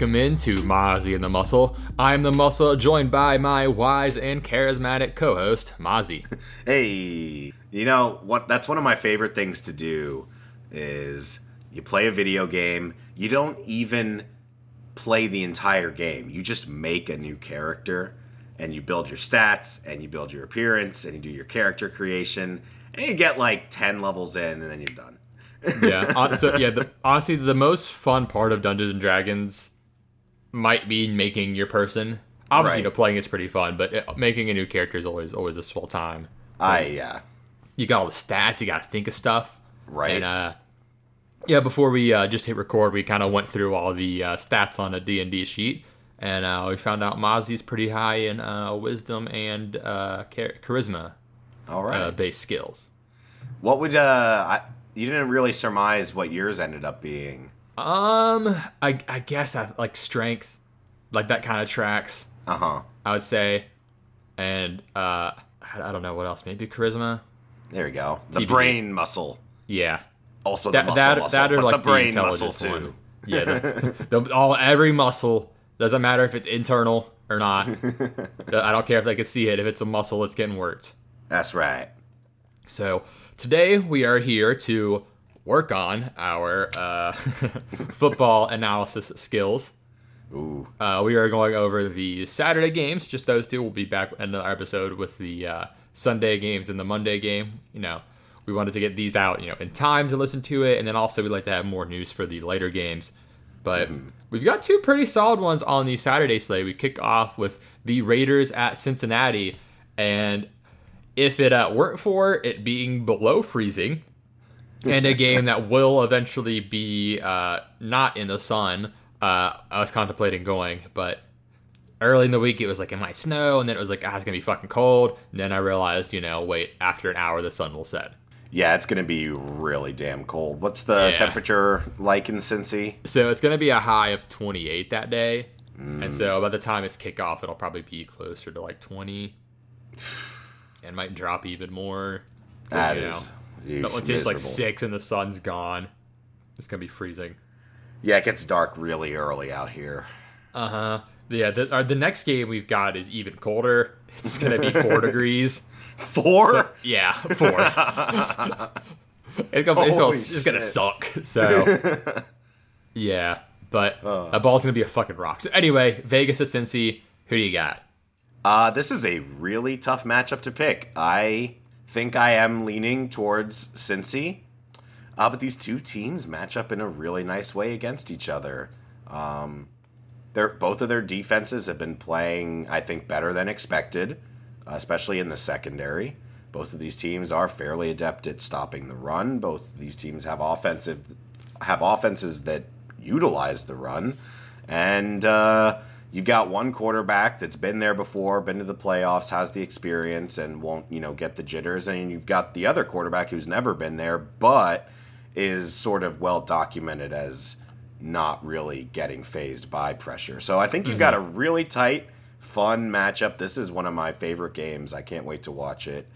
Welcome into Mozzie and the Muscle. I'm the Muscle, joined by my wise and charismatic co-host, Mozzie. Hey, you know what? That's one of my favorite things to do. Is you play a video game, you don't even play the entire game. You just make a new character, and you build your stats, and you build your appearance, and you do your character creation, and you get like ten levels in, and then you're done. yeah. So yeah, the, honestly, the most fun part of Dungeons and Dragons might be making your person. Obviously, you know, playing is pretty fun, but it, making a new character is always always a swell time. I yeah, You got all the stats. You got to think of stuff. right. And uh, yeah, before we uh, just hit record, we kind of went through all the uh, stats on a D and D sheet, and uh, we found out Mozzie's pretty high in uh, wisdom and uh, char- charisma All right. uh, based skills. what would uh? I, you didn't really surmise what yours ended up being. Um, I I guess I like strength, like that kind of tracks. Uh huh. I would say, and uh, I, I don't know what else. Maybe charisma. There you go. The TBD. brain muscle. Yeah, Also the that muscle that muscle, that but like the brain the muscle too. one. Yeah, the, the, all every muscle doesn't matter if it's internal or not. I don't care if they can see it. If it's a muscle, it's getting worked. That's right. So today we are here to work on our uh, football analysis skills. Ooh. Uh, we are going over the Saturday games, just those two. We'll be back in another episode with the uh, Sunday games and the Monday game. You know, we wanted to get these out, you know, in time to listen to it, and then also we'd like to have more news for the later games. But we've got two pretty solid ones on the Saturday slate. We kick off with the Raiders at Cincinnati, and if it uh, weren't for it being below freezing, and a game that will eventually be uh, not in the sun. Uh, I was contemplating going, but early in the week it was like it might snow, and then it was like ah, it's gonna be fucking cold. And then I realized, you know, wait, after an hour the sun will set. Yeah, it's gonna be really damn cold. What's the Yeah. temperature like in Cincy? So it's gonna be a high of 28 that day, Mm. and so by the time it's kickoff, it'll probably be closer to like 20, and might drop even more. That is. Know. eesh, But once it's like six and the sun's gone, it's gonna be freezing. Yeah, it gets dark really early out here. Uh huh. Yeah. The, uh, the next game we've got is even colder. It's gonna be four degrees. Four? So- yeah, four. it's gonna, it's, gonna, it's gonna suck. So yeah, but Uh. that ball's gonna be a fucking rock. So anyway, Vegas at Cincy. Who do you got? Uh, this is a really tough matchup to pick. I think I am leaning towards Cincy, uh, but these two teams match up in a really nice way against each other. Um, they're, both of their defenses have been playing, I think, better than expected, especially in the secondary. Both of these teams are fairly adept at stopping the run. Both of these teams have offensive have offenses that utilize the run, and uh, you've got one quarterback that's been there before, been to the playoffs, has the experience, and won't you know get the jitters, and you've got the other quarterback who's never been there, but is sort of well documented as not really getting phased by pressure. So I think you've got mm-hmm. a really tight, fun matchup. This is one of my favorite games. I can't wait to watch it.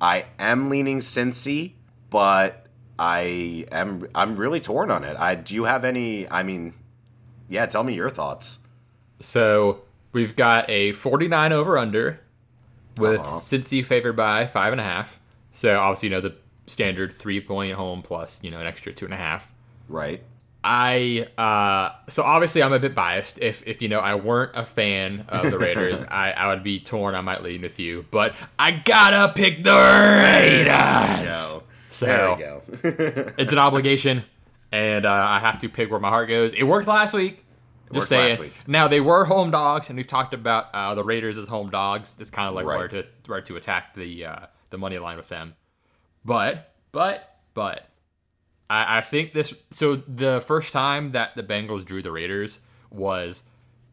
I am leaning Cincy, but I am I'm really torn on it. I do you have any I mean yeah, tell me your thoughts. So we've got a 49 over under with Uh-huh. Cincy favored by five and a half. So obviously, you know, the standard three point home plus, you know, an extra two and a half. Right? I uh so obviously I'm a bit biased. If if you know I weren't a fan of the Raiders, I, I would be torn. I might lean with you, but I gotta pick the Raiders. So There we go. it's an obligation, and uh, I have to pick where my heart goes. It worked last week. Just saying. Now they were home dogs, and we've talked about uh, the Raiders as home dogs. It's kind of like Right. where to where to attack the uh, the money line with them. But but but I, I think this. So the first time that the Bengals drew the Raiders was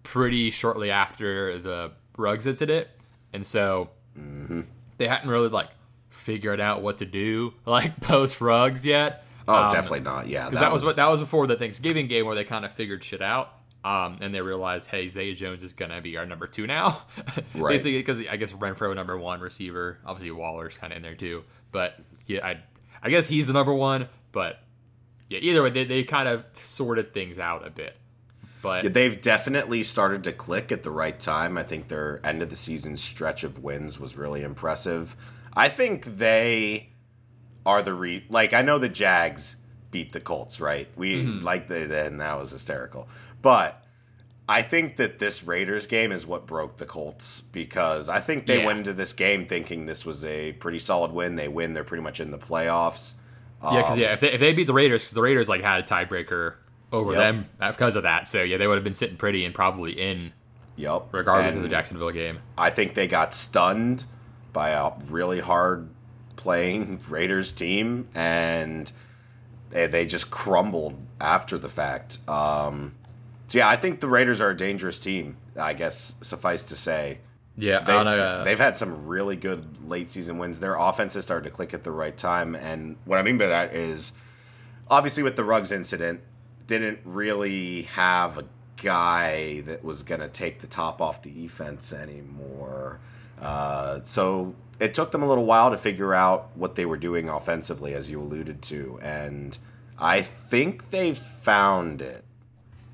pretty shortly after the Ruggs incident, and so Mm-hmm. they hadn't really like figured out what to do like post Ruggs yet. Oh, Um, definitely not. Yeah, because that, was, what that was before the Thanksgiving game where they kind of figured shit out. Um, and they realized, hey, Zay Jones is gonna be our number two now, Right. basically because I guess Renfrow number one receiver, obviously Waller's kind of in there too, but yeah, I I guess he's the number one, but yeah, either way, they, they kind of sorted things out a bit, but Yeah, they've definitely started to click at the right time. I think their end of the season stretch of wins was really impressive. I think they are the re like I know the Jags beat the Colts, right? We like the then that was hysterical. But I think that this Raiders game is what broke the Colts because I think they Yeah. went into this game thinking this was a pretty solid win. They win, they're pretty much in the playoffs. yeah, because Um, yeah, if they, if they beat the Raiders, 'cause the Raiders like had a tiebreaker over Yep. them because of that, so yeah, they would have been sitting pretty and probably in Yep. regardless of the Jacksonville game. I think they got stunned by a really hard playing Raiders team, and they, they just crumbled after the fact. Um, so yeah, I think the Raiders are a dangerous team. I guess suffice to say, Yeah, they, know, uh, they've had some really good late season wins. Their offense has started to click at the right time, and what I mean by that is obviously with the Ruggs incident, didn't really have a guy that was going to take the top off the defense anymore. Uh, so it took them a little while to figure out what they were doing offensively, as you alluded to, and I think they found it.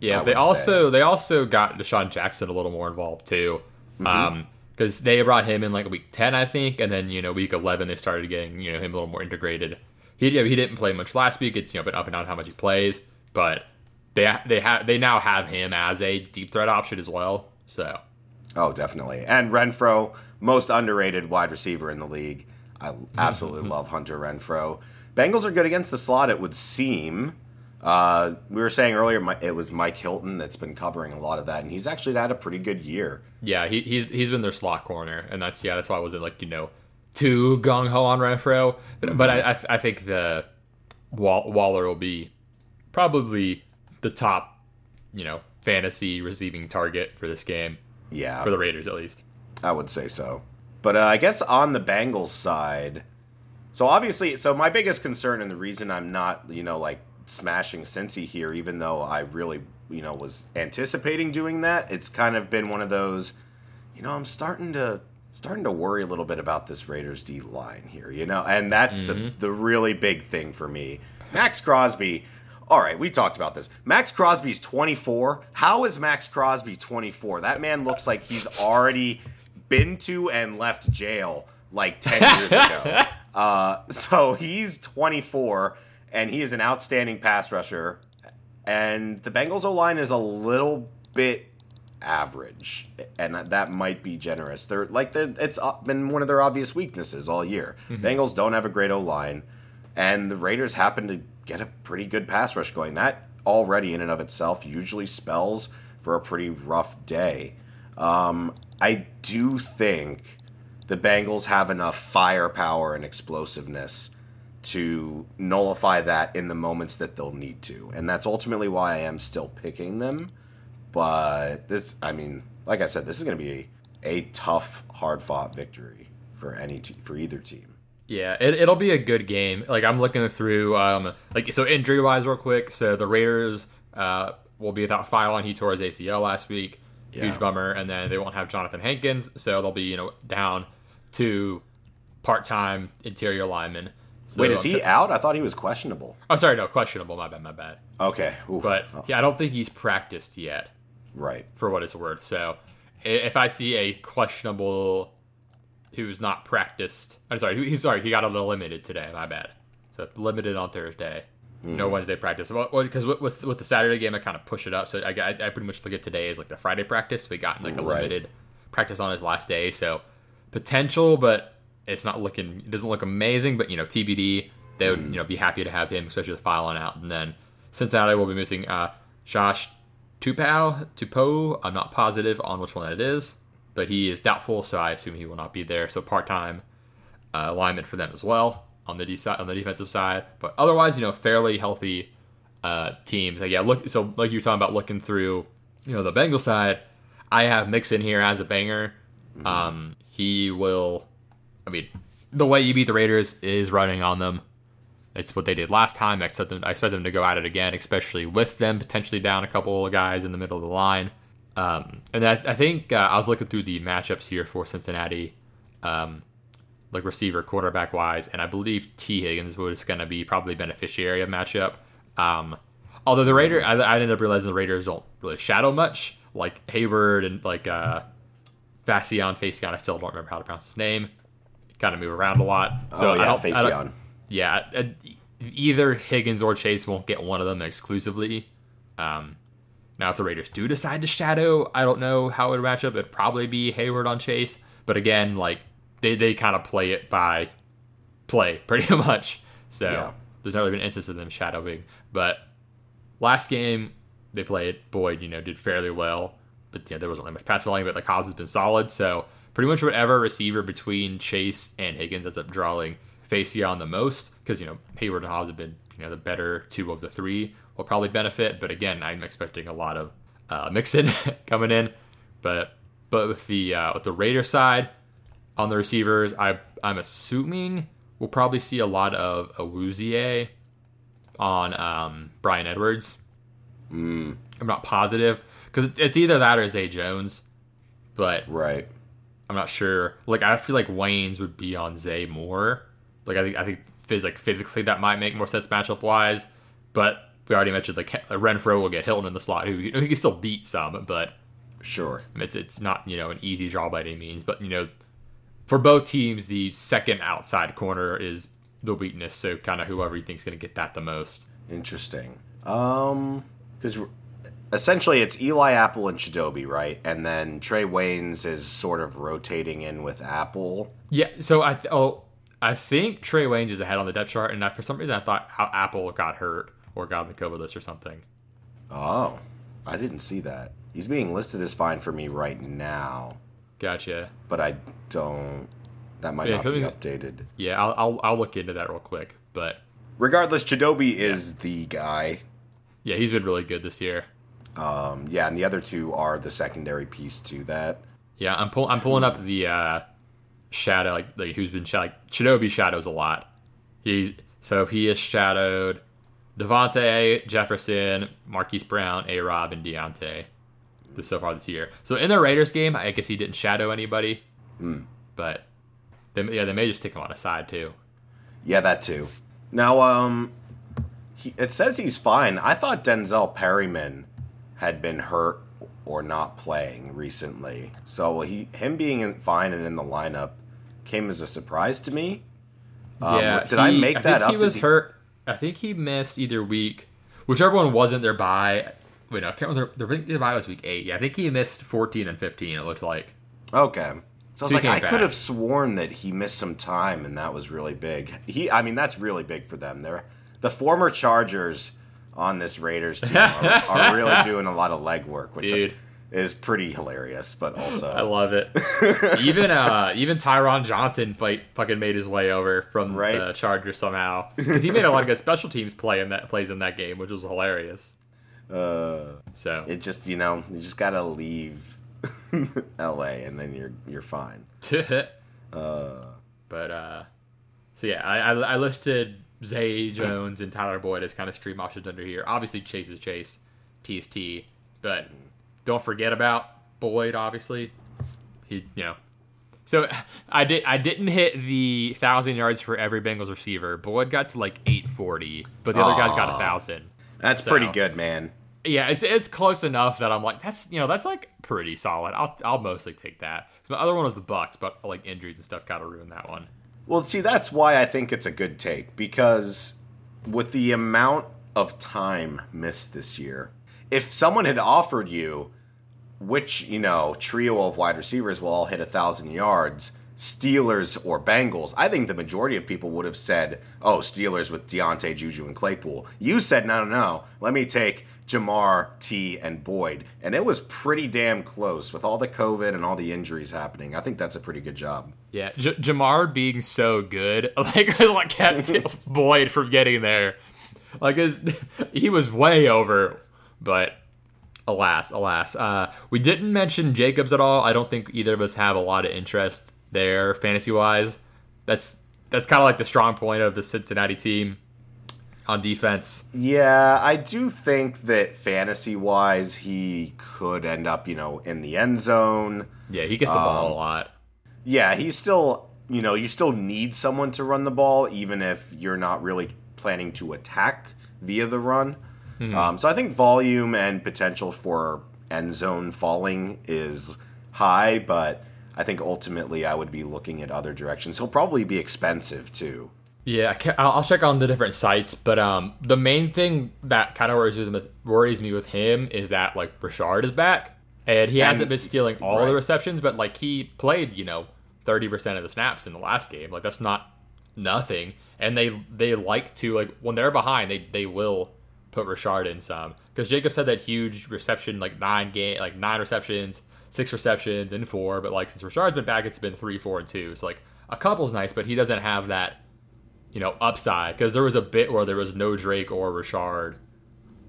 Yeah, I they also they also got DeSean Jackson a little more involved too, Mm-hmm. um, because they brought him in like week ten, I think, and then you know week eleven they started getting you know him a little more integrated. He you know, he didn't play much last week. It's you know been up and down how much he plays, but they they have they now have him as a deep threat option as well. So Oh, definitely. And Renfrow, most underrated wide receiver in the league. I absolutely love Hunter Renfrow. Bengals are good against the slot, it would seem. Uh, we were saying earlier it was Mike Hilton that's been covering a lot of that, and he's actually had a pretty good year. yeah, he, he's he's been their slot corner, and that's yeah that's why I wasn't like you know too gung ho on Renfrow, but, but I I, I think the Waller will be probably the top you know fantasy receiving target for this game Yeah, for the Raiders at least. I would say so. But uh, I guess on the Bengals side, so obviously, so my biggest concern and the reason I'm not, you know, like smashing Cincy here, even though I really, you know, was anticipating doing that, it's kind of been one of those, you know, I'm starting to starting to worry a little bit about this Raiders D line here, you know, and that's the the really big thing for me. Maxx Crosby. All right, we talked about this. Maxx Crosby's 24. How is Maxx Crosby 24? That man looks like he's already been to and left jail like 10 years ago. Uh, so he's 24, and he is an outstanding pass rusher. And the Bengals O line is a little bit average, and that might be generous. They're like the it's been one of their obvious weaknesses all year. Bengals don't have a great O line, and the Raiders happen to get a pretty good pass rush going. That already in and of itself usually spells for a pretty rough day. Um, I do think the Bengals have enough firepower and explosiveness to nullify that in the moments that they'll need to. And that's ultimately why I am still picking them. But this, I mean, like I said, this is going to be a, tough, hard fought victory for any te- for either team. Yeah, it, it'll be a good game. Like I'm looking through, um, like so injury wise, real quick. So the Raiders uh, will be without Philon. He tore his ACL last week. Yeah. Huge bummer. And then they won't have Johnathan Hankins, so they'll be you know down to part time interior lineman. So Wait, is he out? I thought he was questionable. Oh, sorry, no, questionable. My bad, my bad. Okay. Oof. But Oh, yeah, I don't think he's practiced yet, right. for what it's worth. So if I see a questionable who's not practiced, I'm sorry, he's sorry, he got a little limited today. My bad. So limited on Thursday. No mm-hmm. Wednesday practice. Well, because with, with with the Saturday game, I kind of push it up. So I, I, I pretty much look at today as like the Friday practice. We got like a Right. limited practice on his last day. So potential, but it's not looking. It doesn't look amazing. But you know, TBD. They would you know be happy to have him, especially with Philon out. And then Cincinnati will be missing uh, Josh Tupou. Tupou. I'm not positive on which one that is, but he is doubtful, so I assume he will not be there. So part time uh, alignment for them as well. on the de- on the defensive side. But otherwise, you know, fairly healthy uh, teams. Like, yeah, look. So like you were talking about looking through, you know, the Bengal side. I have Mixon here as a banger. Mm-hmm. Um, he will. I mean, the way you beat the Raiders is running on them. It's what they did last time. I expect them. I expect them to go at it again, especially with them potentially down a couple of guys in the middle of the line. Um, and I, I think uh, I was looking through the matchups here for Cincinnati, um, like receiver, quarterback wise, and I believe T. Higgins was going to be probably beneficiary of matchup. Um, although the Raiders, I, I, ended up realizing the Raiders don't really shadow much, like Hayward and like uh, Facyson. I still don't remember how to pronounce his name. Kind of move around a lot. So oh yeah, Facyson. Yeah, uh, either Higgins or Chase won't get one of them exclusively. Um, now, if the Raiders do decide to shadow, I don't know how it would match up. It'd probably be Hayward on Chase. But again, like they, they kind of play it by play pretty much. So yeah. there's not really been an instance of them shadowing. But last game they played, Boyd, you know, did fairly well. But yeah, there wasn't really much passing volume, but the cause has been solid. So pretty much whatever receiver between Chase and Higgins ends up drawing Facyson the most, because you know Hayward and Hobbs have been you know the better two of the three will probably benefit. But again, I'm expecting a lot of uh, Mixon coming in. But but with the uh, with the Raider side on the receivers, I I'm assuming we'll probably see a lot of Awuzie on um, Bryan Edwards. Mm. I'm not positive because it's either that or Zay Jones, but right. I'm not sure. Like I feel like Waynes would be on Zay more. Like I think I think phys- like physically that might make more sense matchup wise, but we already mentioned like Renfrow will get Hilton in the slot, who he can still beat some, but sure, it's it's not you know an easy draw by any means. But you know, for both teams, the second outside corner is the weakness. So kind of whoever you think is going to get that the most. Interesting. Um, because essentially it's Eli Apple and Chidobe, right? And then Trey Waynes is sort of rotating in with Apple. Yeah. So I th- oh I think Trey Waynes is ahead on the depth chart, and I, for some reason I thought how Apple got hurt or got on the COVID list or something. Oh, I didn't see that. He's being listed as fine for me right now. Gotcha. But I don't. That might yeah, not be updated. Yeah, I'll, I'll, I'll look into that real quick. But regardless, Chidobe is yeah. the guy. Yeah, he's been really good this year. Um, yeah, and the other two are the secondary piece to that. Yeah, I'm pull, I'm pulling up the uh, shadow like, like who's been shadowed. Like, Chidobe shadows a lot. He so he is shadowed Devonte Jefferson, Marquise Brown, A Rob, and Diontae this so far this year. So in the Raiders game, I guess he didn't shadow anybody. Mm. But they, yeah, they may just take him on a side too. Yeah, that too. Now, um, he, it says he's fine. I thought Denzel Perryman had been hurt or not playing recently. So he him being in, fine and in the lineup came as a surprise to me. Um, yeah, did he, I make that I think up? He was he... hurt I think he missed either week, whichever one wasn't their bye. Wait, no, I can't remember. Their, their bye was week eight. Yeah, I think he missed 14 and 15. It looked like. Okay. So I was like, I back. could have sworn that he missed some time, and that was really big. He, I mean, that's really big for them. They're the former Chargers on this Raiders team are, are really doing a lot of legwork, which Dude is pretty hilarious, but also I love it. even uh, even Tyron Johnson fight fucking made his way over from right? the Chargers somehow because he made a lot of good special teams play in that plays in that game, which was hilarious. Uh, so it just you know you just gotta leave L.A. and then you're you're fine. uh, but uh, so yeah, I, I, I listed Zay Jones and Tyler Boyd as kind of stream options under here. Obviously, Chase is Chase, T is T, but don't forget about Boyd. Obviously, he you know. So I did. I didn't hit the thousand yards for every Bengals receiver. Boyd got to like eight forty, but the other guys got a thousand. That's so, pretty good, man. Yeah, it's it's close enough that I'm like that's you know that's like pretty solid. I'll I'll mostly take that. So my other one was the Bucks, but like injuries and stuff kind of ruined that one. Well, see, that's why I think it's a good take because with the amount of time missed this year, if someone had offered you which you know trio of wide receivers will all hit a thousand yards, Steelers or Bengals, I think the majority of people would have said, oh, Steelers with Diontae, Juju, and Claypool. You said, no, no, no. Let me take Ja'Marr, T, and Boyd. And it was pretty damn close with all the COVID and all the injuries happening. I think that's a pretty good job. Yeah, J- Ja'Marr being so good, like, what kept Boyd from getting there. Like, his, he was way over, but alas, alas. Uh, we didn't mention Jacobs at all. I don't think either of us have a lot of interest there fantasy wise. That's that's kind of like the strong point of the Cincinnati team on defense. Yeah, I do think that fantasy wise, he could end up, you know, in the end zone. Yeah, he gets the um, ball a lot. Yeah, he's still, you know, you still need someone to run the ball, even if you're not really planning to attack via the run. Mm-hmm. Um, so I think volume and potential for end zone falling is high, but I think ultimately I would be looking at other directions. He'll probably be expensive too. Yeah, I'll check on the different sites, but um, the main thing that kind of worries, worries me with him is that like Richard is back, and he and, hasn't been stealing all right. the receptions, but like he played, you know, thirty percent of the snaps in the last game. Like that's not nothing, and they they like to like when they're behind, they they will put Richard in some because Jacob said that huge reception, like nine game, like nine receptions, six receptions, and four. But like since Richard's been back, it's been three, four, and two. So like a couple's nice, but he doesn't have that, you know, upside because there was a bit where there was no Drake or Richard.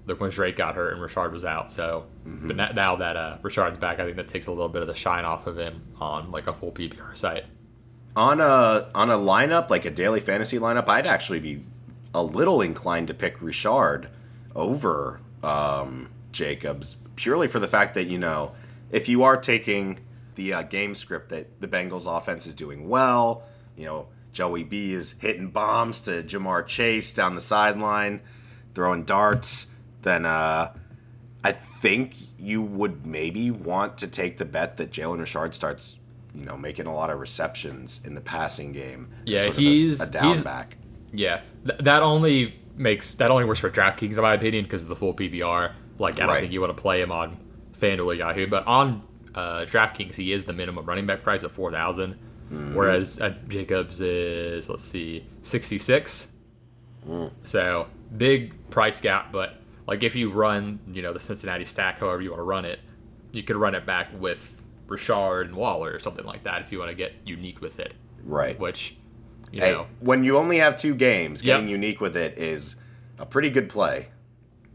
When Drake got hurt and Richard was out. So, mm-hmm. but now that uh, Richard's back, I think that takes a little bit of the shine off of him on like a full PPR site. On a on a lineup like a daily fantasy lineup, I'd actually be a little inclined to pick Richard over um, Jacobs purely for the fact that you know if you are taking the uh, game script that the Bengals offense is doing well, you know Joey B is hitting bombs to Ja'Marr Chase down the sideline, throwing darts, then uh, I think you would maybe want to take the bet that Jalen Richard starts, you know, making a lot of receptions in the passing game. Yeah, he's a, a down he's, back. Yeah, th- that only makes that only works for DraftKings in my opinion because of the full PPR. Like I don't right. think you want to play him on FanDuel or Yahoo, but on uh, DraftKings he is the minimum running back price of four thousand, mm-hmm. whereas at Jacobs is let's see sixty six. Mm. So big price gap, but like if you run you know the Cincinnati stack, however you want to run it, you could run it back with Richard and Waller or something like that if you want to get unique with it. Right. Which you hey, know. when you only have two games, getting yep. unique with it is a pretty good play.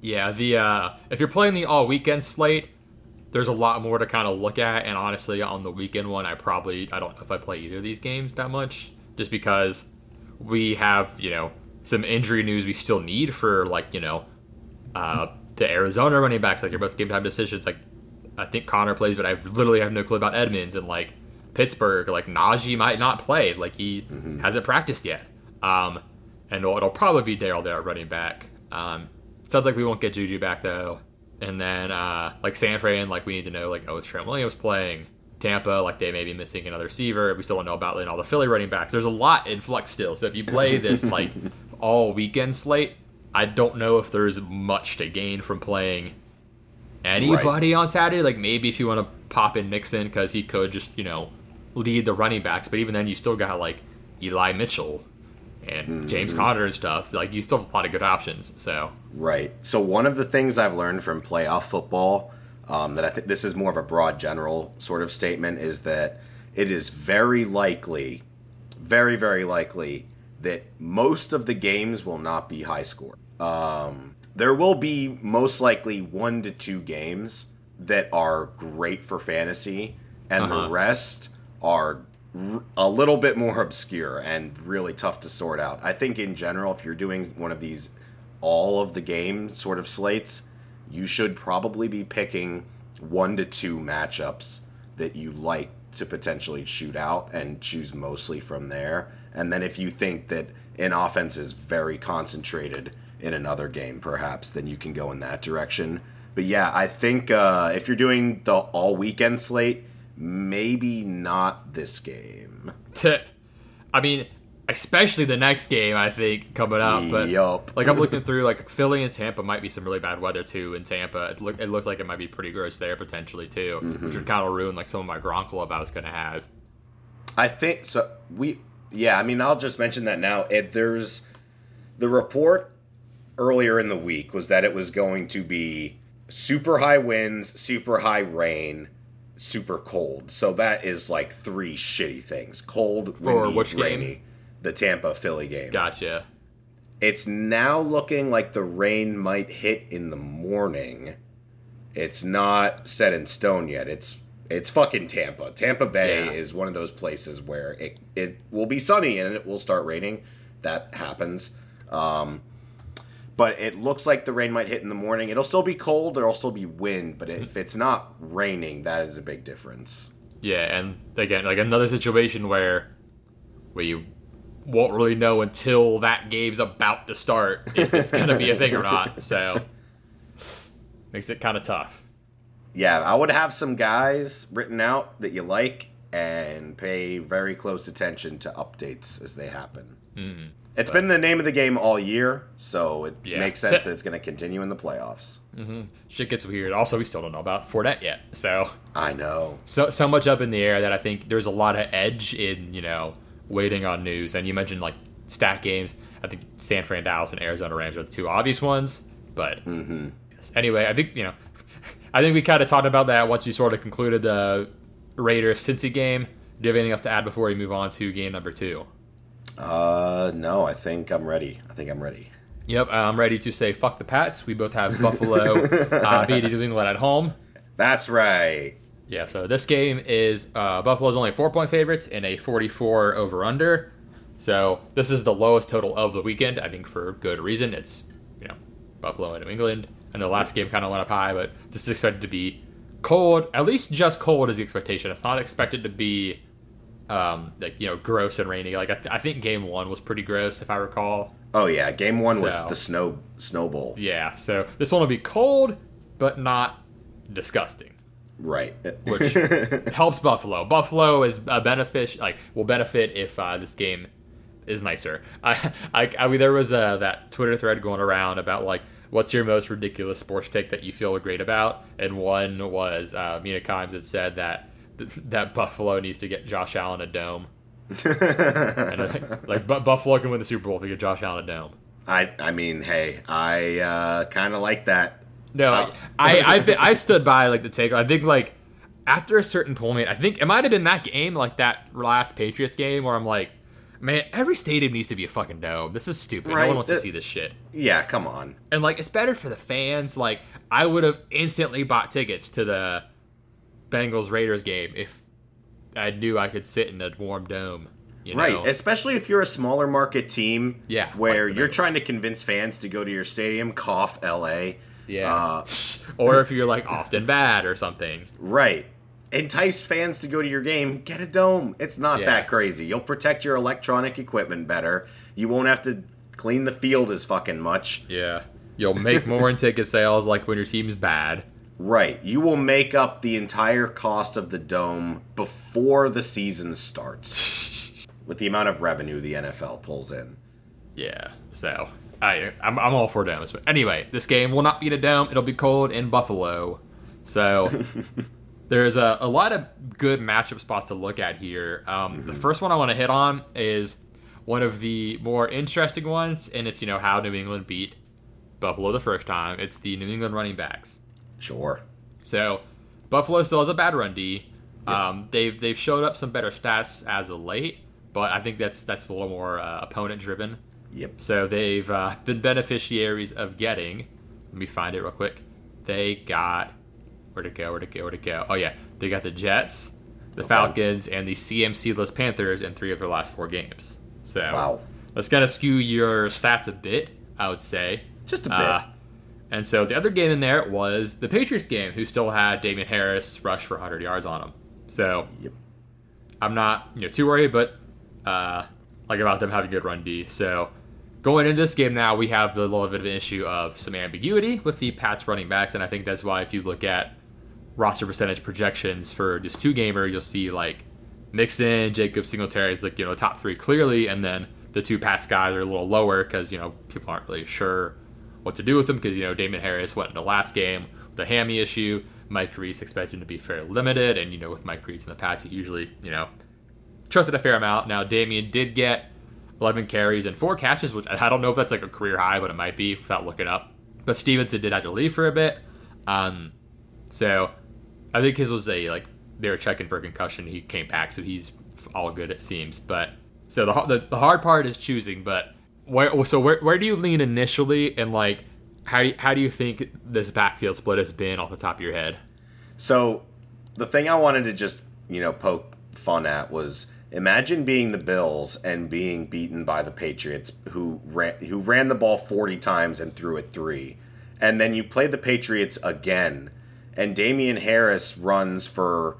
Yeah, the uh, if you're playing the all weekend slate, there's a lot more to kind of look at. And honestly, on the weekend one, I probably I don't know if I play either of these games that much, just because we have you know some injury news we still need for like you know uh, the Arizona running backs. Like they're both game time decisions. Like I think Conner plays, but I literally have no clue about Edmonds and like Pittsburgh, like Najee might not play. Like he mm-hmm. hasn't practiced yet. Um, and it'll, it'll, probably be Daryl there running back. Um, sounds like we won't get Juju back though. And then uh, like San Fran, like we need to know like oh is Trent Williams playing? Tampa, like they may be missing another receiver. We still don't know about then all the Philly running backs. There's a lot in flux still. So if you play this like all weekend slate, I don't know if there's much to gain from playing anybody right. on Saturday. Like maybe if you want to pop in Mixon because he could just you know lead the running backs, but even then, you still got like Eli Mitchell and mm-hmm. James Conner and stuff. Like you still have a lot of good options. So right. So one of the things I've learned from playoff football um, that I think this is more of a broad general sort of statement is that it is very likely, very very likely that most of the games will not be high score. Um, there will be most likely one to two games that are great for fantasy, and uh-huh. the rest are a little bit more obscure and really tough to sort out. I think in general, if you're doing one of these all of the game sort of slates, you should probably be picking one to two matchups that you like to potentially shoot out and choose mostly from there. And then if you think that an offense is very concentrated in another game, perhaps, then you can go in that direction. But yeah, I think uh, if you're doing the all weekend slate, maybe not this game. I mean, especially the next game, I think coming up. But yep. like I'm looking through, like Philly and Tampa might be some really bad weather too. In Tampa, it, look, it looks like it might be pretty gross there potentially too, mm-hmm. which would kind of ruin like some of my Gronk love I was going to have. I think so. We yeah. I mean, I'll just mention that now. It, there's the report earlier in the week was that it was going to be super high winds, super high rain, super cold. So that is like three shitty things: cold, For windy, which game? rainy. The Tampa Philly game. Gotcha. It's now looking like the rain might hit in the morning. It's not set in stone yet. It's it's fucking Tampa. Tampa Bay Yeah. is one of those places where it it will be sunny and it will start raining. That happens. Um, but it looks like the rain might hit in the morning. It'll still be cold. There'll still be wind. But if it's not raining, that is a big difference. Yeah, and again, like another situation where we won't really know until that game's about to start if it's gonna be a thing or not. So makes it kind of tough. Yeah, I would have some guys written out that you like and pay very close attention to updates as they happen. Mm-hmm. It's been the name of the game all year, so it Yeah. makes sense that it's going to continue in the playoffs. Mm-hmm. Shit gets weird. Also, we still don't know about Fournette yet. So I know. so so much up in the air that I think there's a lot of edge in you know waiting on news. And you mentioned like stat games. I think San Fran, Dallas, and Arizona Rams are the two obvious ones. But mm-hmm. yes. anyway, I think you know, I think we kind of talked about that once we sort of concluded the Raiders Cincy game. Do you have anything else to add before we move on to game number two? Uh, no, I think I'm ready. I think I'm ready. Yep, I'm ready to say fuck the Pats. We both have Buffalo uh, beating New England at home. That's right. Yeah, so this game is uh, Buffalo's only four point favorites in a 44 over under. So this is the lowest total of the weekend. I think for good reason. It's you know Buffalo and New England. I know the last game kind of went up high, but this is expected to be cold. At least just cold is the expectation. It's not expected to be um, like you know gross and rainy. Like I, th- I think game one was pretty gross if I recall. Oh yeah, game one was the snow snow bowl. Yeah, so this one will be cold, but not disgusting. Right. which helps Buffalo. Buffalo is a benefit, like will benefit if uh, this game is nicer. I, I, I mean, there was uh, that Twitter thread going around about like what's your most ridiculous sports take that you feel great about, and one was uh, Mina Kimes had said that that Buffalo needs to get Josh Allen a dome, and like Bu- Buffalo can win the Super Bowl if they get Josh Allen a dome. I I mean, hey, I uh, kind of like that. No, Uh, I I've been, I've stood by like the take. I think like after a certain point, I think it might have been that game, like that last Patriots game, where I'm like, man, every stadium needs to be a fucking dome. This is stupid. No one wants to see this shit. Yeah, come on. And like, it's better for the fans. Like, I would have instantly bought tickets to the Bengals Raiders game if I knew I could sit in a warm dome. You Right, especially if you're a smaller market team, Yeah, where like you're trying to convince fans to go to your stadium. Cough, L.A. yeah. Uh, or if you're like often bad or something. right. Entice fans to go to your game. Get a dome. It's not Yeah. that crazy. You'll protect your electronic equipment better. You won't have to clean the field as fucking much. Yeah. You'll make more in ticket sales like when your team's bad. Right. You will make up the entire cost of the dome before the season starts with the amount of revenue the NFL pulls in. Yeah. So I I'm, I'm all for domes. But anyway, this game will not be in a dome. It'll be cold in Buffalo. So there's a, a lot of good matchup spots to look at here. Um, The first one I want to hit on is one of the more interesting ones, and it's you know how New England beat Buffalo the first time. It's the New England running backs. Sure. So Buffalo still has a bad run D. Um, they've they've showed up some better stats as of late, but I think that's that's a little more uh, opponent driven. Yep. So they've uh, been beneficiaries of getting. Let me find it real quick. They got where'd it go? Where'd it go? Where'd it go? Oh yeah, they got the Jets, the Falcons, and the CMC-less Panthers in three of their last four games. So Wow. that's gonna skew your stats a bit, I would say. Just a bit. Uh, and so the other game in there was the Patriots game, who still had Damien Harris rush for 100 yards on him. So Yep. I'm not you know too worried, but uh, like about them having good run D. So going into this game now, we have the little bit of an issue of some ambiguity with the Pats running backs, and I think that's why if you look at roster percentage projections for this two gamer, you'll see like Mixon, Jacob Singletary is like you know top three clearly, and then the two Pats guys are a little lower because you know people aren't really sure what to do with them because you know Damien Harris went in the last game with a hammy issue. Mike Reiss expected him to be fairly limited, and you know with Mike Reiss and the Pats, he usually you know trusted a fair amount. Now Damien did get 11 carries and four catches, which I don't know if that's like a career high, but it might be without looking up. But Stevenson did have to leave for a bit. Um, so I think his was a like they were checking for a concussion. He came back, so he's all good it seems. But so the the, the hard part is choosing. But where so where where do you lean initially, and like how do you, how do you think this backfield split has been off the top of your head? So the thing I wanted to just you know poke fun at was imagine being the Bills and being beaten by the Patriots, who ran who ran the ball forty times and threw it three, and then you play the Patriots again, and Damien Harris runs for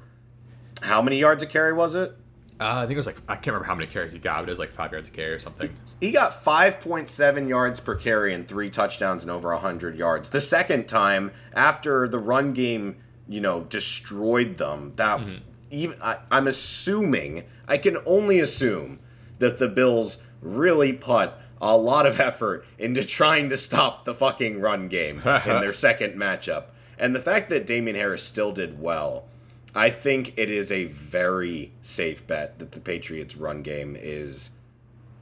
how many yards a carry was it? Uh, I think it was like I can't remember how many carries he got, but it was like five yards a carry or something. He got 5.7 yards per carry and three touchdowns and over 100 yards. The second time after the run game, you know, destroyed them, that mm-hmm. even I, I'm assuming, I can only assume that the Bills really put a lot of effort into trying to stop the fucking run game in their second matchup. And the fact that Damien Harris still did well I think it is a very safe bet that the Patriots' run game is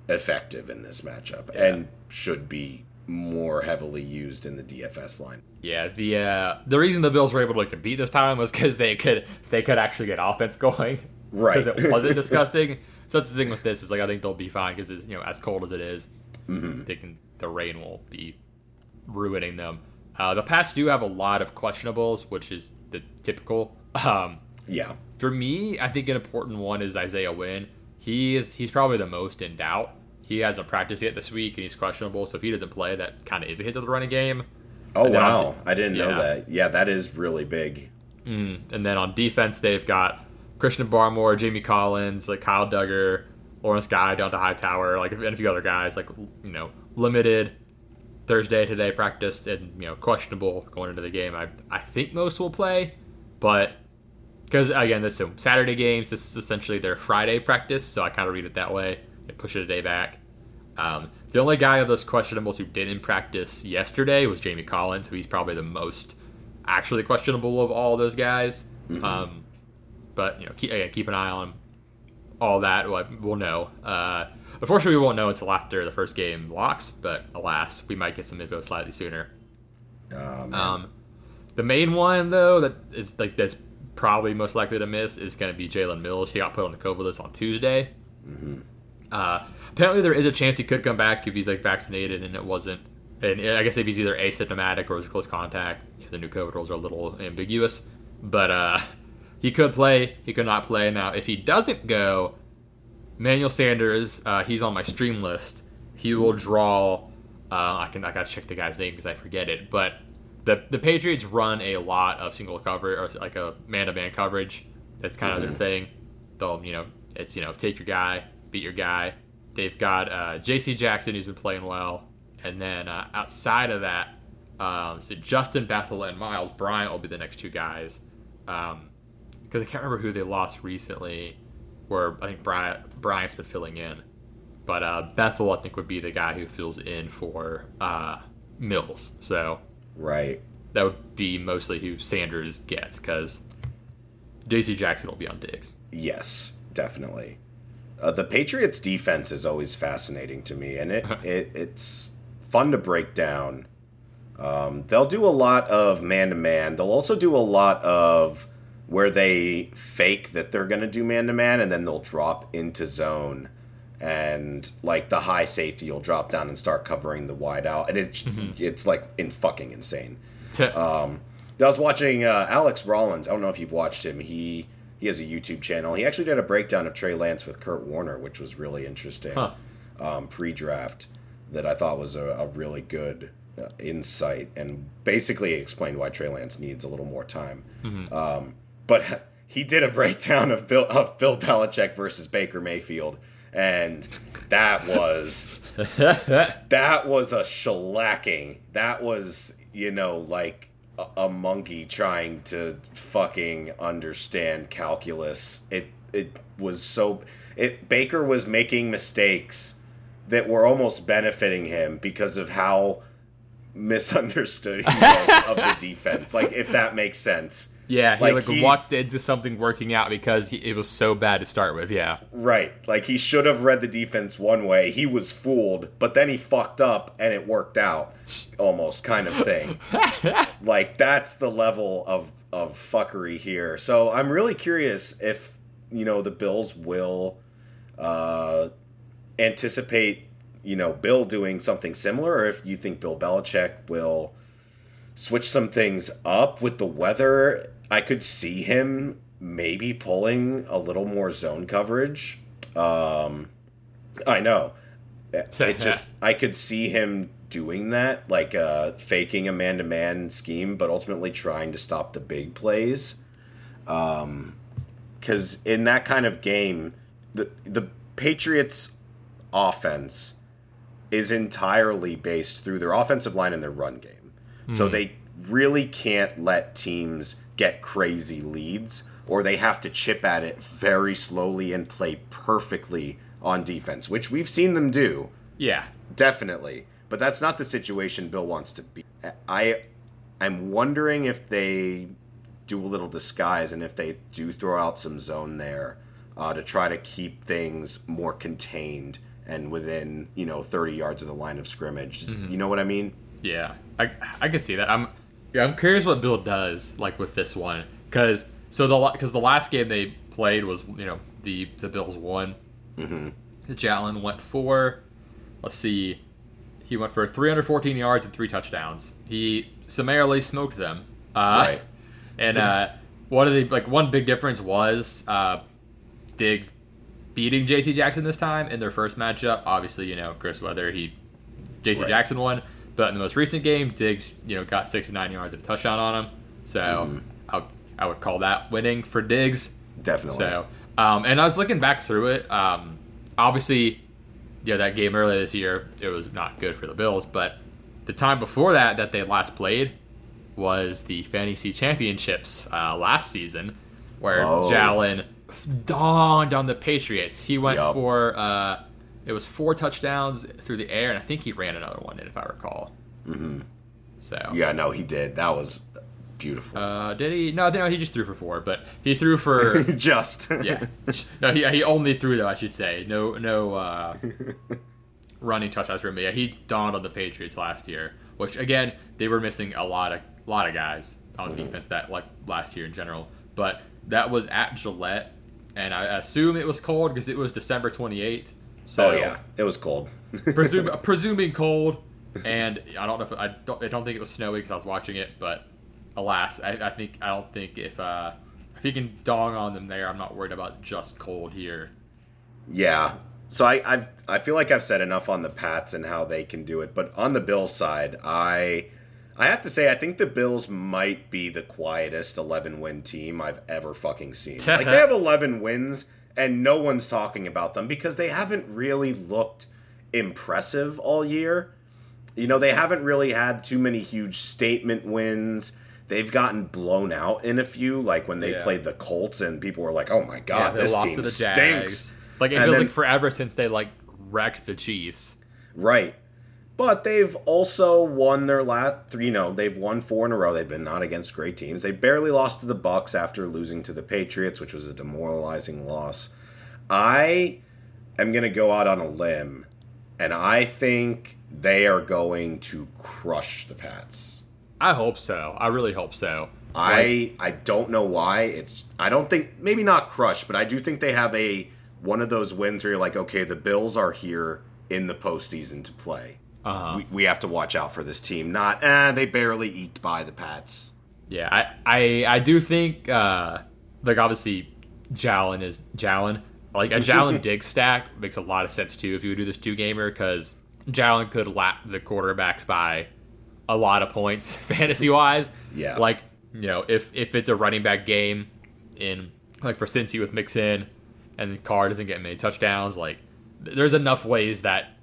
effective in this matchup yeah. and should be more heavily used in the DFS line. Yeah, the uh, the reason the Bills were able to compete this time was because they could they could actually get offense going, right? Because it wasn't disgusting. so that's the thing with this is like I think they'll be fine because you know as cold as it is, mm-hmm. they can the rain will be ruining them. Uh, the Pats do have a lot of questionables, which is the typical um, yeah. For me, I think an important one is Isaiah Wynn. He is he's probably the most in doubt. He hasn't practiced yet this week, and he's questionable. So if he doesn't play, that kind of is a hit to the running game. Oh wow, I didn't yeah. know that. Yeah, that is really big. Mm. And then on defense, they've got Christian Barmore, Jamie Collins, like Kyle Dugger, Lawrence Guy down to Hightower, like and a few other guys, like you know, limited Thursday today practice and you know questionable going into the game. I I think most will play, but because again, this is Saturday games. This is essentially their Friday practice, so I kind of read it that way. They push it a day back. Um, the only guy of those questionables who didn't practice yesterday was Jamie Collins, so he's probably the most actually questionable of all those guys. Mm-hmm. Um, but you know, keep, again, keep an eye on all that. We'll know. Uh, unfortunately, we won't know until after the first game locks. But alas, we might get some info slightly sooner. Oh, um, the main one though that is like that's probably most likely to miss is going to be Jalen Mills. He got put on the COVID list on Tuesday. Mm-hmm. Uh, apparently, there is a chance he could come back if he's like vaccinated and it wasn't. And I guess if he's either asymptomatic or was close contact, the new COVID rules are a little ambiguous. But uh, he could play. He could not play. Now, if he doesn't go, Emmanuel Sanders, uh, he's on my stream list. He will draw. Uh, I can I gotta check the guy's name because I forget it. But the the Patriots run a lot of single cover or like a man to man coverage. That's kind mm-hmm. of their thing. They'll you know it's you know take your guy, beat your guy. They've got uh, J.C. Jackson who's been playing well, and then uh, outside of that, um, so Justin Bethel and Myles Bryant will be the next two guys. Because um, I can't remember who they lost recently, where I think Bryant, Bryant's been filling in. But uh, Bethel, I think, would be the guy who fills in for uh, Mills. So Right. That would be mostly who Sanders gets because J.C. Jackson will be on Diggs. Yes, definitely. Uh, the Patriots' defense is always fascinating to me, and it, it it's fun to break down. Um, they'll do a lot of man to man. They'll also do a lot of where they fake that they're going to do man to man, and then they'll drop into zone and like the high safety will drop down and start covering the wide out, and it's mm-hmm. it's like in fucking insane. um, I was watching uh, Alex Rollins. I don't know if you've watched him. He he has a YouTube channel. He actually did a breakdown of Trey Lance with Kurt Warner, which was really interesting. Huh. Um, pre-draft that I thought was a, a really good uh, insight and basically explained why Trey Lance needs a little more time. Mm-hmm. Um, but he did a breakdown of Bill of Bill Belichick versus Baker Mayfield and that was that was a shellacking. That was you know like a, a, monkey trying to fucking understand calculus. It it was so it Baker was making mistakes that were almost benefiting him because of how misunderstood he was of the defense. Like if that makes sense. Yeah, he Like, like, he- walked into something working out because he, it was so bad to start with. Yeah, Right. Like he should have read the defense one way. He was fooled, but then he fucked up and it worked out. Almost kind of thing. like that's the level of of fuckery here. So I'm really curious if, you know, the Bills will uh anticipate, you know, Bill doing something similar or if you think Bill Belichick will switch some things up with the weather. I could see him maybe pulling a little more zone coverage. Um, I know. It just I could see him doing that, like uh, faking a man to man scheme, but ultimately trying to stop the big plays. Because in that kind of game, the the Patriots' offense is entirely based through their offensive line and their run game. So they really can't let teams get crazy leads, or they have to chip at it very slowly and play perfectly on defense, which we've seen them do, yeah. definitely. But that's not the situation Bill wants to be. I I'm wondering if they do a little disguise and if they do throw out some zone there uh, to try to keep things more contained and within you know 30 yards of the line of scrimmage. You know what I mean? Yeah, I I can see that. I'm yeah, I'm curious what Bill does like with this one because so the because the last game they played was you know the the Bills won. Mm-hmm. Jalen went for let's see, he went for 314 yards and three touchdowns. He summarily smoked them. Uh, Right. And uh, one of the like one big difference was uh, Diggs beating J.C. Jackson this time in their first matchup. Obviously, you know Chris Weather he J.C. Right. Jackson won, but in the most recent game, Diggs you know got 69 yards and a touchdown on him. So Mm-hmm. I, I would call that winning for Diggs. Definitely. So, um, and I was looking back through it. Um, obviously, yeah, that game earlier this year, it was not good for the Bills. But the time before that, that they last played, was the fantasy championships uh, last season, where Oh. Jalen dawned on the Patriots. He went Yup. for uh, it was four touchdowns through the air, and I think he ran another one in, if I recall. Mm-hmm. So yeah, no, he did. That was beautiful. uh, did he? No, no, he just threw for four, but he threw for Just yeah. No, he, he only threw though. I should say no no uh, running touchdowns for me. Yeah, he dawned on the Patriots last year, which again they were missing a lot of a lot of guys on defense that like last year in general. But that was at Gillette, and I assume it was cold because it was December twenty eighth. So oh yeah, it was cold. presume, presuming cold, and I don't know if I don't I don't think it was snowy because I was watching it, but alas, I, I think I don't think if uh if he can dong on them there, I'm not worried about just cold here. Yeah. So I I've, I feel like I've said enough on the Pats and how they can do it, but on the Bills side, I I have to say I think the Bills might be the quietest 11 win team I've ever fucking seen. like they have 11 wins and no one's talking about them because they haven't really looked impressive all year. You know, they haven't really had too many huge statement wins. They've gotten blown out in a few, like when they Yeah. played the Colts, and people were like, "Oh my god, they this team stinks." Like it And feels then- like forever since they like wrecked the Chiefs. Right. But they've also won their last three. You know, they've won four in a row. They've been not against great teams. They barely lost to the Bucs after losing to the Patriots, which was a demoralizing loss. I am going to go out on a limb, and I think they are going to crush the Pats. I hope so. I really hope so. I I don't know why. It's I don't think maybe not crush, but I do think they have a one of those wins where you're like, okay, the Bills are here in the postseason to play. Uh-huh. We, we have to watch out for this team. Not eh, they barely eked by the Pats. Yeah, I I, I do think uh like obviously Jalen is Jalen. Like a Jalen Diggs stack makes a lot of sense too if you would do this two gamer because Jalen could lap the quarterbacks by a lot of points fantasy wise. Yeah. Like, you know, if if it's a running back game in like for Cincy with Mixon and Carr doesn't get many touchdowns, like there's enough ways that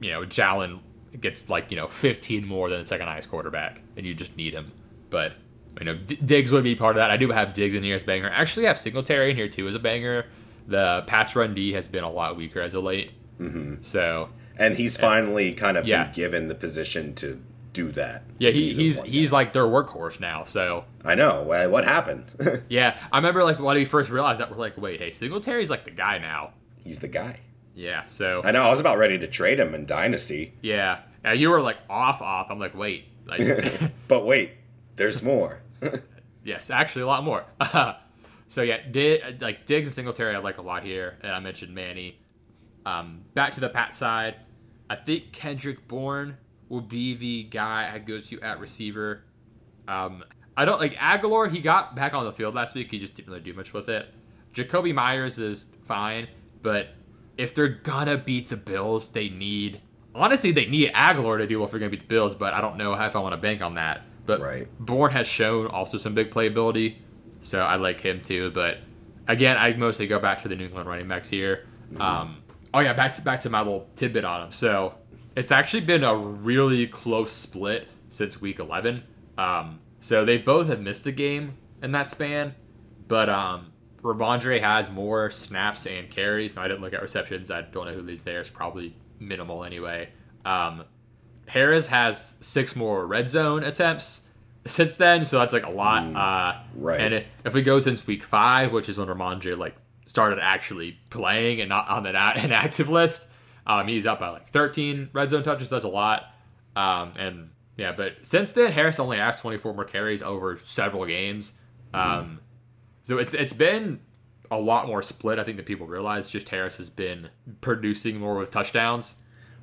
you know Jalen gets like you know 15 more than the second highest quarterback, and you just need him. But you know D- Diggs would be part of that. I do have Diggs in here as banger. I actually have Singletary in here too as a banger. The patch run D has been a lot weaker as of late, mm-hmm. so And he's finally kind of Yeah. been given the position to do that. Yeah, he, he's he's like their workhorse now. So I know. What happened? yeah, I remember like when we first realized that we're like, wait, hey, Singletary's like the guy now. he's the guy. Yeah. So I know. I was about ready to trade him in Dynasty, yeah, now you were like off off. I'm like, wait, like but wait, there's more. yes, actually a lot more. so yeah, did like Diggs and Singletary I like a lot here, and I mentioned Manny. Um, back to the Pat side, I think Kendrick Bourne will be the guy I go to at receiver. Um, I don't like Agholor. He got back on the field last week. He just didn't really do much with it. Jakobi Meyers is fine, but if they're gonna beat the Bills, they need honestly they need Agholor to do well if they're gonna beat the Bills. But I don't know if I want to bank on that. But Right. Bourne has shown also some big playability, so I like him too. But again, I mostly go back to the New England running backs here. Um, oh yeah, back to back to my little tidbit on him. So it's actually been a really close split since week 11. Um, so they both have missed a game in that span, but um, Rhamondre has more snaps and carries. Now I didn't look at receptions. I don't know who leads there. It's probably minimal anyway. Um, Harris has six more red zone attempts since then, so that's like a lot. uh, right. And if we go since week five, which is when Rhamondre like started actually playing and not on the na- inactive list, um, he's up by like 13 red zone touches. That's a lot. Um, and yeah, but since then, Harris only has 24 more carries over several games. Um, so it's it's been a lot more split. I think that people realize. Just Harris has been producing more with touchdowns.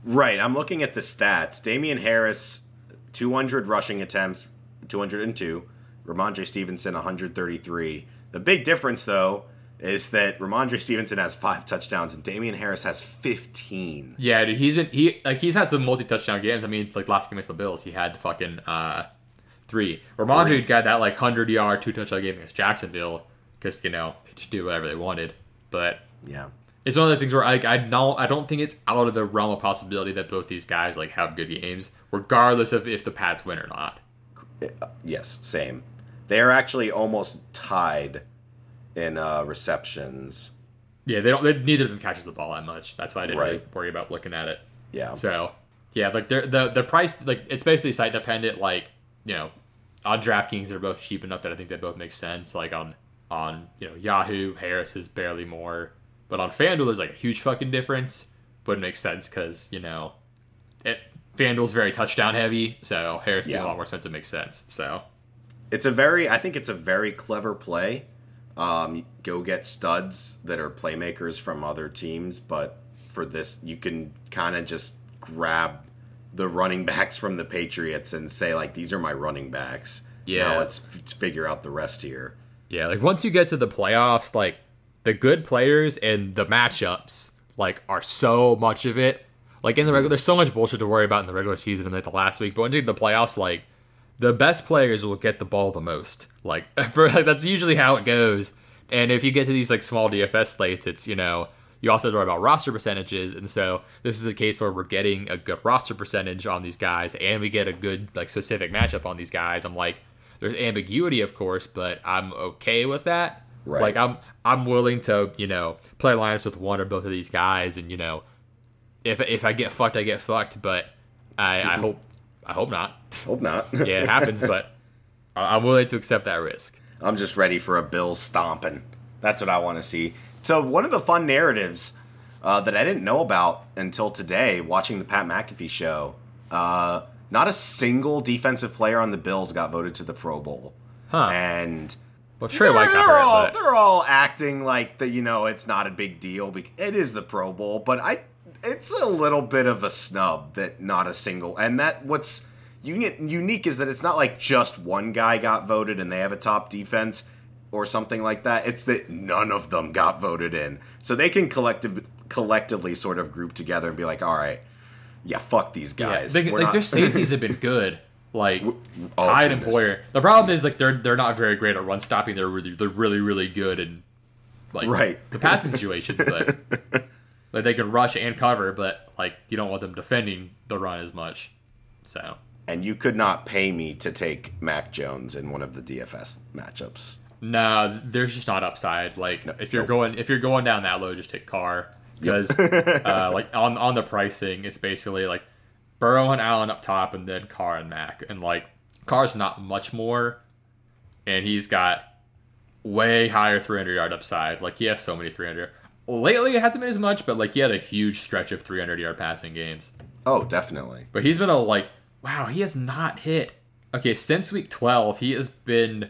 Right. I'm looking at the stats. Damien Harris, 200 rushing attempts, 202. Rhamondre Stevenson, 133. The big difference, though, is that Rhamondre Stevenson has five touchdowns and Damien Harris has 15. Yeah, dude, he's been he like he's had some multi touchdown games. I mean, like last game against the Bills, he had fucking uh three. Rhamondre Three. got that like hundred yard two touchdown game against Jacksonville because you know they just do whatever they wanted. But Yeah. it's one of those things where like I don't I don't think it's out of the realm of possibility that both these guys like have good games, regardless of if the Pats win or not. Yes, same. They are actually almost tied in uh, receptions. Yeah, they don't. They, neither of them catches the ball that much. That's why I didn't really worry about looking at it. Yeah. So yeah, like the the price like it's basically site dependent. Like you know, on DraftKings they're both cheap enough that I think they both make sense. Like on on you know Yahoo, Harris is barely more, but on FanDuel there's like a huge fucking difference. But it makes sense because you know, it FanDuel's very touchdown heavy, so Harris being a lot more expensive It makes sense. So It's a very, I think it's a very clever play. Um, go get studs that are playmakers from other teams, but for this, you can kind of just grab the running backs from the Patriots and say like, these are my running backs. Yeah. Now let's f- figure out the rest here. Yeah, like once you get to the playoffs, like the good players and the matchups, like are so much of it. Like in the regular, there's so much bullshit to worry about in the regular season and like the last week. But once you get to the playoffs, like the best players will get the ball the most. Like for like that's usually how it goes. And if you get to these like small DFS slates, it's you know you also have to worry about roster percentages. And so this is a case where we're getting a good roster percentage on these guys, and we get a good like specific matchup on these guys. I'm like, there's ambiguity, of course, but I'm okay with that. Right. Like I'm I'm willing to you know play lineups with one or both of these guys, and you know if if I get fucked, I get fucked. But I, I mm-hmm. hope I hope not. Hope not. yeah, it happens, but I'm willing to accept that risk. I'm just ready for a Bills stomping. That's what I want to see. So one of the fun narratives uh, that I didn't know about until today, watching the Pat McAfee show, uh, not a single defensive player on the Bills got voted to the Pro Bowl, Huh. and Well, got they're, hurt, all, but they're all acting like that. You know, it's not a big deal. It is the Pro Bowl, but I, it's a little bit of a snub that not a single. And that what's unique is that it's not like just one guy got voted and they have a top defense or something like that. It's that none of them got voted in, so they can collective collectively sort of group together and be like, all right. Yeah, fuck these yeah, guys. they, We're like not- their safeties have been good. Like oh, Hyde and. Poyer. The problem is like they're they're not very great at run stopping. They're really they're really really good in like Right. the passing situations, but like they can rush and cover, but like you don't want them defending the run as much. So and you could not pay me to take Mac Jones in one of the DFS matchups. No, there's just not upside. Like if you're nope. going if you're going down that low, just take Carr because uh, like on on the pricing, it's basically like Burrow and Allen up top, and then Carr and Mac. And like Carr's not much more, and he's got way higher 300 yard upside. Like he has so many 300. Lately, it hasn't been as much, but like he had a huge stretch of 300 yard passing games. Oh, definitely. But he's been a like, wow, he has not hit. Okay, since week 12, he has been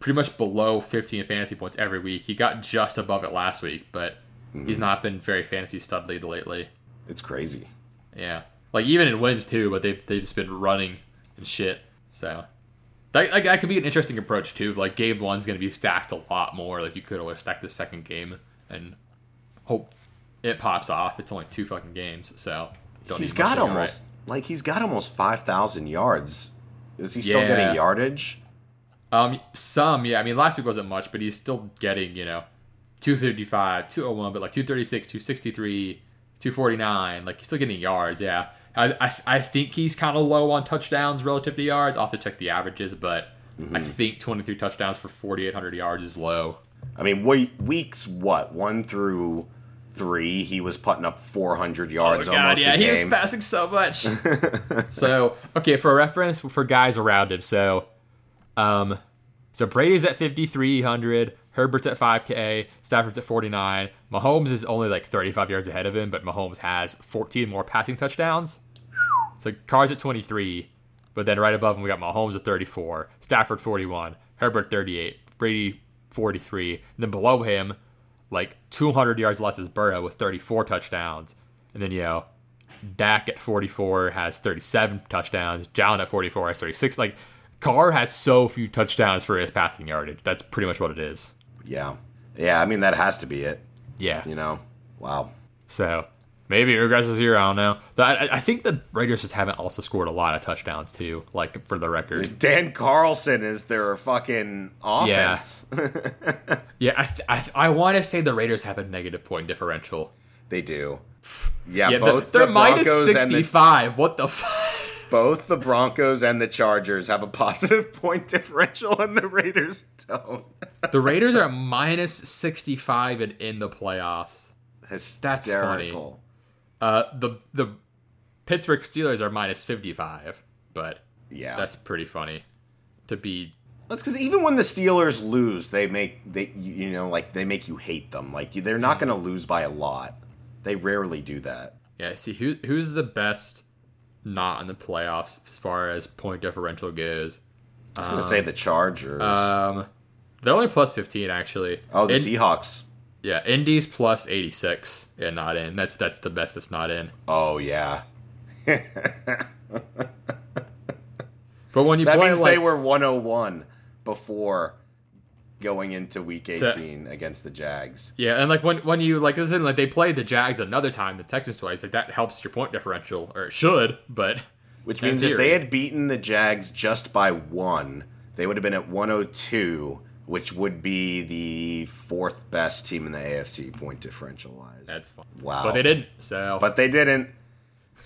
pretty much below 15 fantasy points every week. He got just above it last week, but he's mm-hmm. not been very fantasy studly lately. It's crazy. Yeah, like even in wins too, but they've they've just been running and shit. So that, like, that could be an interesting approach too. Like game one's gonna be stacked a lot more. Like you could always stack the second game and hope it pops off. It's only two fucking games, so don't He's got almost right. like he's got almost five thousand yards. Is he still Yeah. getting yardage? Um, some, yeah. I mean, last week wasn't much, but he's still getting, you know, 255, 201, but like 236, 263, 249. Like, he's still getting yards, yeah. I, I, I think he's kind of low on touchdowns relative to yards. I'll have to check the averages, but I think 23 touchdowns for 4,800 yards is low. I mean, we, weeks what one through three, he was putting up four hundred yards almost a Oh, he was passing so much. so, okay, for reference, for guys around him, so, um, so Brady's at 5,300, Herbert's at 5K, Stafford's at 49. Mahomes is only like 35 yards ahead of him, but Mahomes has 14 more passing touchdowns. So Carr's at 23, but then right above him we got Mahomes at 34, Stafford 41, Herbert 38, Brady 43, and then below him, like 200 yards less is Burrow with 34 touchdowns, and then you know Dak at 44 has 37 touchdowns, Jalen at 44 has 36. Like Carr has so few touchdowns for his passing yardage. That's pretty much what it is. Yeah, yeah. I mean, that has to be it. Yeah. You know, wow. So maybe it regresses here. I don't know. I, I- I think the Raiders just haven't also scored a lot of touchdowns too. Like for the record. Dan Carlson is their fucking offense. Yeah, I th- I, I want to say the Raiders have a negative point differential. they do. Yeah, Yeah, both they're the minus and the 65. What the fuck? Both the Broncos and the Chargers have a positive point differential, and the Raiders don't. the Raiders are minus 65 and in the playoffs. That's funny. Uh, the the Pittsburgh Steelers are minus 55, but Yeah, that's pretty funny to be. That's because even when the Steelers lose, they make they you know like they make you hate them. Like they're not going to lose by a lot. They rarely do that. Yeah, see who who's the best not in the playoffs as far as point differential goes. I was going to say the Chargers. Um, they're only plus 15 actually. oh, the In- Seahawks. Yeah, Indy's plus 86 and not in. That's that's the best that's not in. Oh yeah, But when you that play means like they were 101 before going into Week So- 18 against the Jags. yeah, and like when when you like listen like they played the Jags another time, the Texans twice, like that helps your point differential or it should, but Which means if they had beaten the Jags just by one, they would have been at 102, which would be the fourth best team in the AFC point differential wise. that's fine. wow. But they didn't. So But they didn't.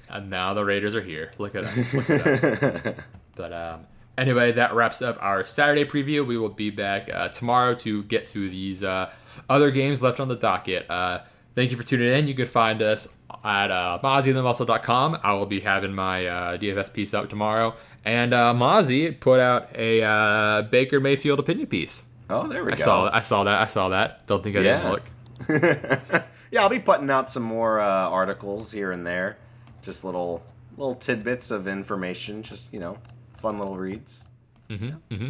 and now the Raiders are here. Look at us. Look at us. But um, anyway, that wraps up our Saturday preview. We will be back uh, tomorrow to get to these uh, other games left on the docket. Uh, thank you for tuning in. You can find us at uh. I will be having my uh, DFS piece up tomorrow. And uh, Mozzie put out a uh, Baker Mayfield opinion piece. Oh, there we I go. saw, I saw that. I saw that. Don't think I didn't look. yeah, I'll be putting out some more uh, articles here and there. Just little little tidbits of information. Just, you know, fun little reads. hmm hmm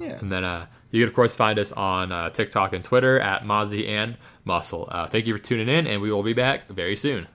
Yeah. And then uh, you can, of course, find us on uh, TikTok and Twitter at Mozzie and Muscle. Uh, thank you for tuning in, and we will be back very soon.